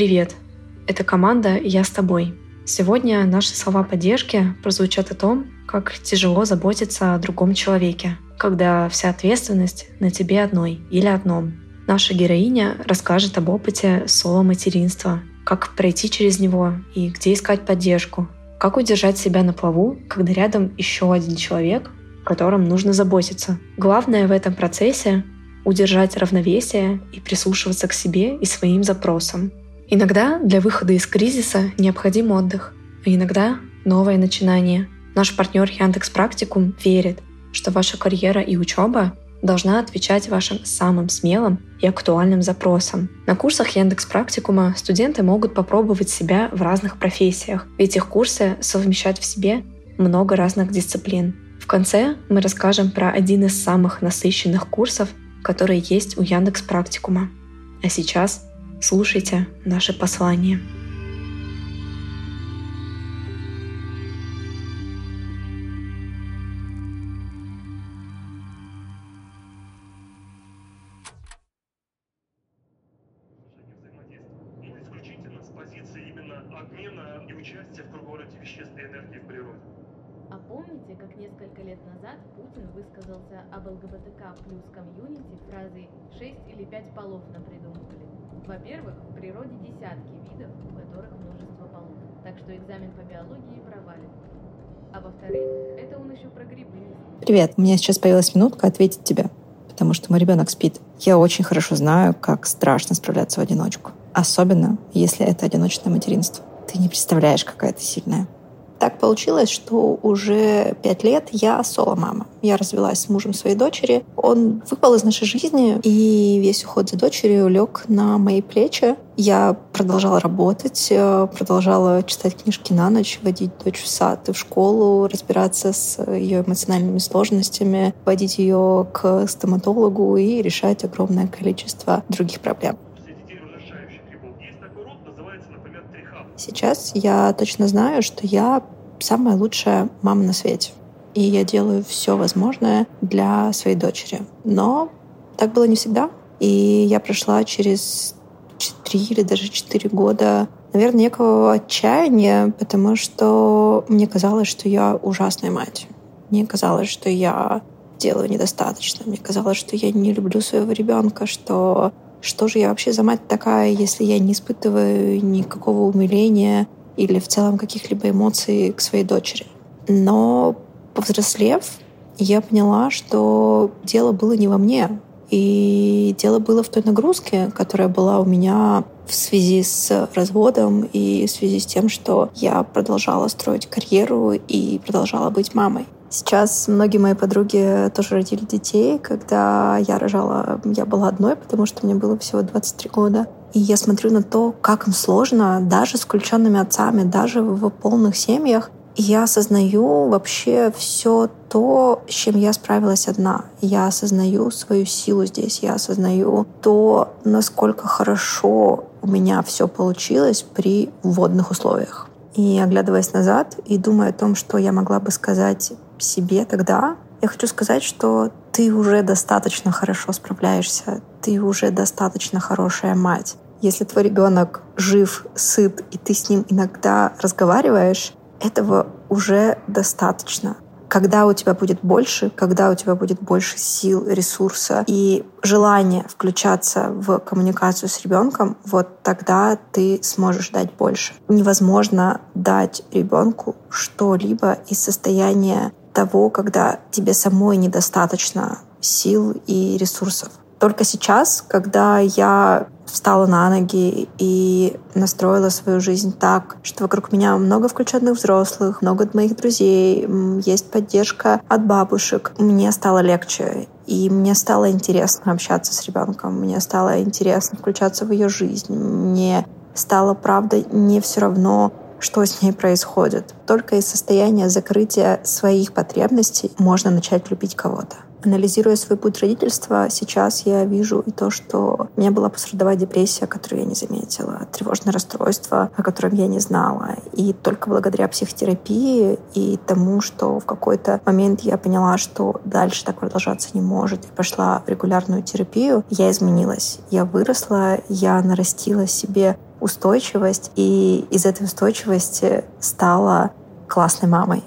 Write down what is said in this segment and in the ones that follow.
Привет! Это команда «Я с тобой». Сегодня наши слова поддержки прозвучат о том, как тяжело заботиться о другом человеке, когда вся ответственность на тебе одной или одном. Наша героиня расскажет об опыте соло-материнства, как пройти через него и где искать поддержку, как удержать себя на плаву, когда рядом еще один человек, о котором нужно заботиться. Главное в этом процессе — удержать равновесие и прислушиваться к себе и своим запросам, Иногда для выхода из кризиса необходим отдых, а иногда новое начинание. Наш партнер Яндекс Практикум верит, что ваша карьера и учеба должна отвечать вашим самым смелым и актуальным запросам. На курсах Яндекс Практикума студенты могут попробовать себя в разных профессиях, ведь их курсы совмещают в себе много разных дисциплин. В конце мы расскажем про один из самых насыщенных курсов, которые есть у Яндекс Практикума. А сейчас Слушайте наше послание. А помните, как несколько лет назад Путин высказался об ЛГБТК плюс комьюнити фразой «шесть или пять полов напридумывали»? Во-первых, в природе десятки видов, у которых множество полов, так что экзамен по биологии провален. А во-вторых, это он еще про грибы Привет, у меня сейчас появилась минутка ответить тебе, потому что мой ребенок спит. Я очень хорошо знаю, как страшно справляться в одиночку. Особенно, если это одиночное материнство. Ты не представляешь, какая ты сильная. Так получилось, что уже пять лет я соло-мама. Я развелась с мужем своей дочери. Он выпал из нашей жизни, и весь уход за дочерью лег на мои плечи. Я продолжала работать, э, продолжала читать книжки на ночь, водить дочь в сад и в школу, разбираться с ее эмоциональными сложностями, водить ее к стоматологу и решать огромное количество других проблем. Сейчас я точно знаю, что я самая лучшая мама на свете. И я делаю все возможное для своей дочери. Но так было не всегда. И я прошла через три или даже четыре года, наверное, некого отчаяния, потому что мне казалось, что я ужасная мать. Мне казалось, что я делаю недостаточно. Мне казалось, что я не люблю своего ребенка, что что же я вообще за мать такая, если я не испытываю никакого умиления или в целом каких-либо эмоций к своей дочери. Но повзрослев, я поняла, что дело было не во мне. И дело было в той нагрузке, которая была у меня в связи с разводом и в связи с тем, что я продолжала строить карьеру и продолжала быть мамой. Сейчас многие мои подруги тоже родили детей. Когда я рожала, я была одной, потому что мне было всего 23 года. И я смотрю на то, как им сложно, даже с включенными отцами, даже в полных семьях. И я осознаю вообще все то, с чем я справилась одна. Я осознаю свою силу здесь, я осознаю то, насколько хорошо у меня все получилось при вводных условиях. И оглядываясь назад и думая о том, что я могла бы сказать себе тогда, я хочу сказать, что ты уже достаточно хорошо справляешься, ты уже достаточно хорошая мать. Если твой ребенок жив, сыт, и ты с ним иногда разговариваешь, этого уже достаточно. Когда у тебя будет больше, когда у тебя будет больше сил, ресурса и желания включаться в коммуникацию с ребенком, вот тогда ты сможешь дать больше. Невозможно дать ребенку что-либо из состояния того, когда тебе самой недостаточно сил и ресурсов. Только сейчас, когда я встала на ноги и настроила свою жизнь так, что вокруг меня много включенных взрослых, много моих друзей, есть поддержка от бабушек, мне стало легче. И мне стало интересно общаться с ребенком, мне стало интересно включаться в ее жизнь, мне стало, правда, не все равно, что с ней происходит. Только из состояния закрытия своих потребностей можно начать любить кого-то. Анализируя свой путь родительства, сейчас я вижу и то, что у меня была посредовая депрессия, которую я не заметила, тревожное расстройство, о котором я не знала. И только благодаря психотерапии и тому, что в какой-то момент я поняла, что дальше так продолжаться не может, и пошла в регулярную терапию, я изменилась. Я выросла, я нарастила себе устойчивость, и из этой устойчивости стала классной мамой.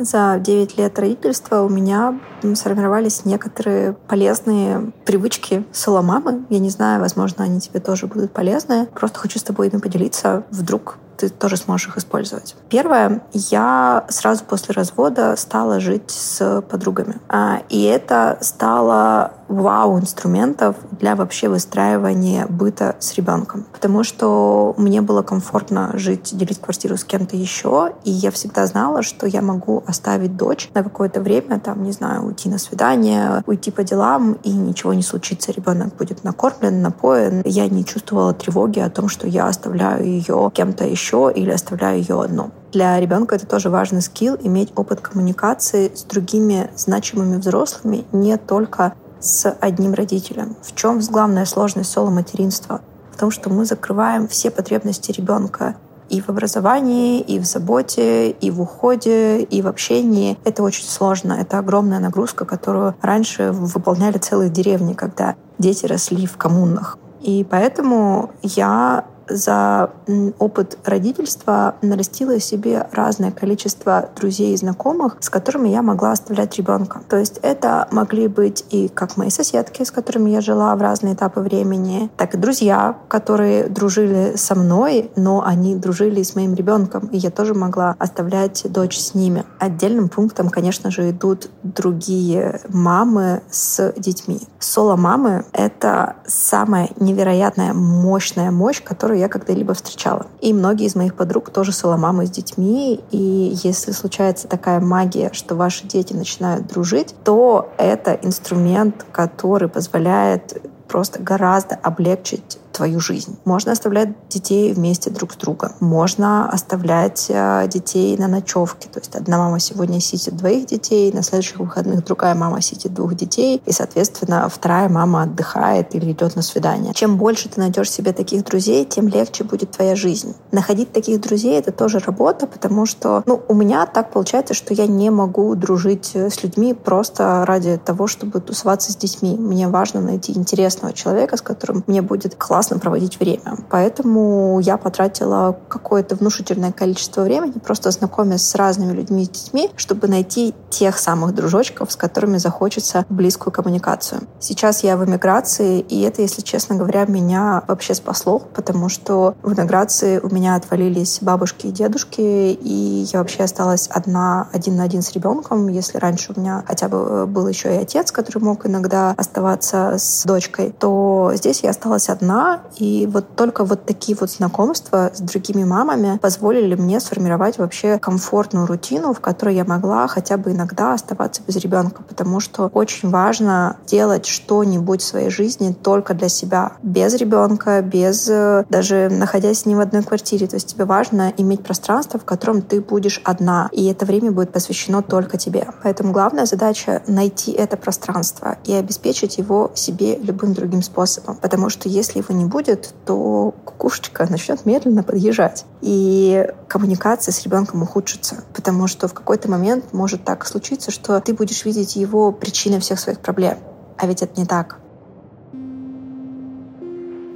За 9 лет родительства у меня сформировались некоторые полезные привычки соломамы. Я не знаю, возможно, они тебе тоже будут полезны. Просто хочу с тобой ими поделиться. Вдруг ты тоже сможешь их использовать. Первое, я сразу после развода стала жить с подругами. А, и это стало вау-инструментов для вообще выстраивания быта с ребенком. Потому что мне было комфортно жить, делить квартиру с кем-то еще, и я всегда знала, что я могу оставить дочь на какое-то время, там, не знаю, уйти на свидание, уйти по делам, и ничего не случится. Ребенок будет накормлен, напоен. Я не чувствовала тревоги о том, что я оставляю ее кем-то еще или оставляю ее одну. Для ребенка это тоже важный скилл — иметь опыт коммуникации с другими значимыми взрослыми, не только с одним родителем. В чем главная сложность соло-материнства? В том, что мы закрываем все потребности ребенка и в образовании, и в заботе, и в уходе, и в общении. Это очень сложно. Это огромная нагрузка, которую раньше выполняли целые деревни, когда дети росли в коммунах. И поэтому я за опыт родительства нарастила себе разное количество друзей и знакомых, с которыми я могла оставлять ребенка. То есть это могли быть и как мои соседки, с которыми я жила в разные этапы времени, так и друзья, которые дружили со мной, но они дружили с моим ребенком, и я тоже могла оставлять дочь с ними. Отдельным пунктом, конечно же, идут другие мамы с детьми. Соло-мамы — это самая невероятная мощная мощь, которую я когда-либо встречала. И многие из моих подруг тоже соломамы с детьми. И если случается такая магия, что ваши дети начинают дружить, то это инструмент, который позволяет просто гораздо облегчить твою жизнь. Можно оставлять детей вместе друг с другом. Можно оставлять э, детей на ночевке. То есть одна мама сегодня сидит двоих детей, на следующих выходных другая мама сидит двух детей, и, соответственно, вторая мама отдыхает или идет на свидание. Чем больше ты найдешь себе таких друзей, тем легче будет твоя жизнь. Находить таких друзей — это тоже работа, потому что ну, у меня так получается, что я не могу дружить с людьми просто ради того, чтобы тусоваться с детьми. Мне важно найти интересного человека, с которым мне будет классно классно проводить время. Поэтому я потратила какое-то внушительное количество времени, просто знакомясь с разными людьми и детьми, чтобы найти тех самых дружочков, с которыми захочется близкую коммуникацию. Сейчас я в эмиграции, и это, если честно говоря, меня вообще спасло, потому что в эмиграции у меня отвалились бабушки и дедушки, и я вообще осталась одна, один на один с ребенком. Если раньше у меня хотя бы был еще и отец, который мог иногда оставаться с дочкой, то здесь я осталась одна, и вот только вот такие вот знакомства с другими мамами позволили мне сформировать вообще комфортную рутину, в которой я могла хотя бы иногда оставаться без ребенка, потому что очень важно делать что-нибудь в своей жизни только для себя, без ребенка, без э, даже находясь не в одной квартире. То есть тебе важно иметь пространство, в котором ты будешь одна, и это время будет посвящено только тебе. Поэтому главная задача — найти это пространство и обеспечить его себе любым другим способом. Потому что если его не будет, то кукушечка начнет медленно подъезжать. И коммуникация с ребенком ухудшится. Потому что в какой-то момент может так случиться, что ты будешь видеть его причиной всех своих проблем. А ведь это не так.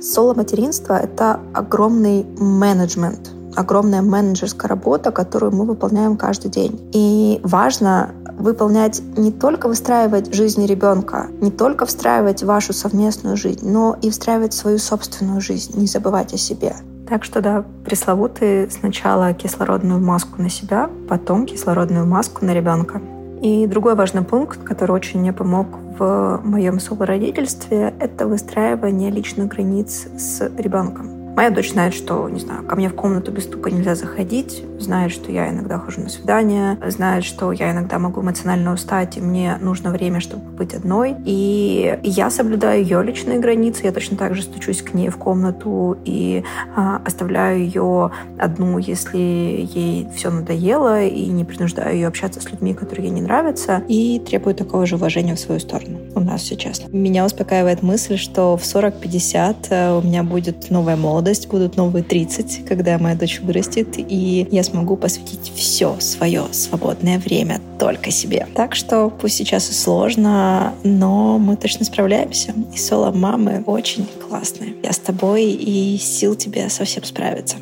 Соло-материнство — это огромный менеджмент, огромная менеджерская работа, которую мы выполняем каждый день. И важно выполнять не только выстраивать жизнь ребенка, не только встраивать вашу совместную жизнь, но и встраивать свою собственную жизнь, не забывать о себе. Так что да, пресловутый сначала кислородную маску на себя, потом кислородную маску на ребенка. И другой важный пункт, который очень мне помог в моем соло-родительстве, это выстраивание личных границ с ребенком. Моя дочь знает, что, не знаю, ко мне в комнату без стука нельзя заходить, знает, что я иногда хожу на свидание, знает, что я иногда могу эмоционально устать, и мне нужно время, чтобы быть одной. И я соблюдаю ее личные границы, я точно так же стучусь к ней в комнату и а, оставляю ее одну, если ей все надоело, и не принуждаю ее общаться с людьми, которые ей не нравятся, и требую такого же уважения в свою сторону. У нас все честно. Меня успокаивает мысль, что в 40-50 э, у меня будет новая молодость, молодость, будут новые 30, когда моя дочь вырастет, и я смогу посвятить все свое свободное время только себе. Так что пусть сейчас и сложно, но мы точно справляемся. И соло-мамы очень классные. Я с тобой, и сил тебе совсем справиться.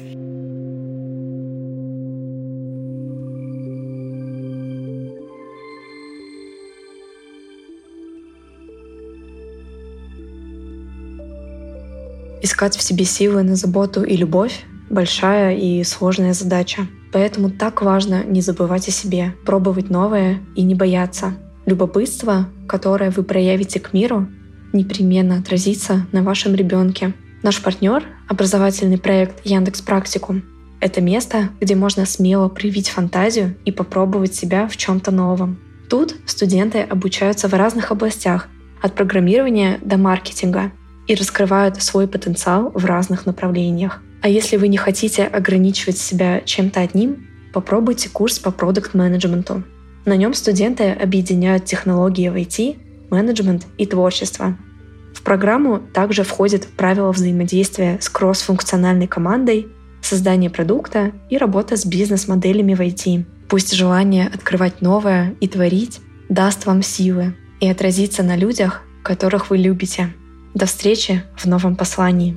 Искать в себе силы на заботу и любовь — большая и сложная задача. Поэтому так важно не забывать о себе, пробовать новое и не бояться. Любопытство, которое вы проявите к миру, непременно отразится на вашем ребенке. Наш партнер — образовательный проект Яндекс Практикум. Это место, где можно смело проявить фантазию и попробовать себя в чем-то новом. Тут студенты обучаются в разных областях, от программирования до маркетинга, и раскрывают свой потенциал в разных направлениях. А если вы не хотите ограничивать себя чем-то одним, попробуйте курс по продукт-менеджменту. На нем студенты объединяют технологии в IT, менеджмент и творчество. В программу также входят правила взаимодействия с кроссфункциональной командой, создание продукта и работа с бизнес-моделями в IT. Пусть желание открывать новое и творить даст вам силы и отразится на людях, которых вы любите. До встречи в новом послании.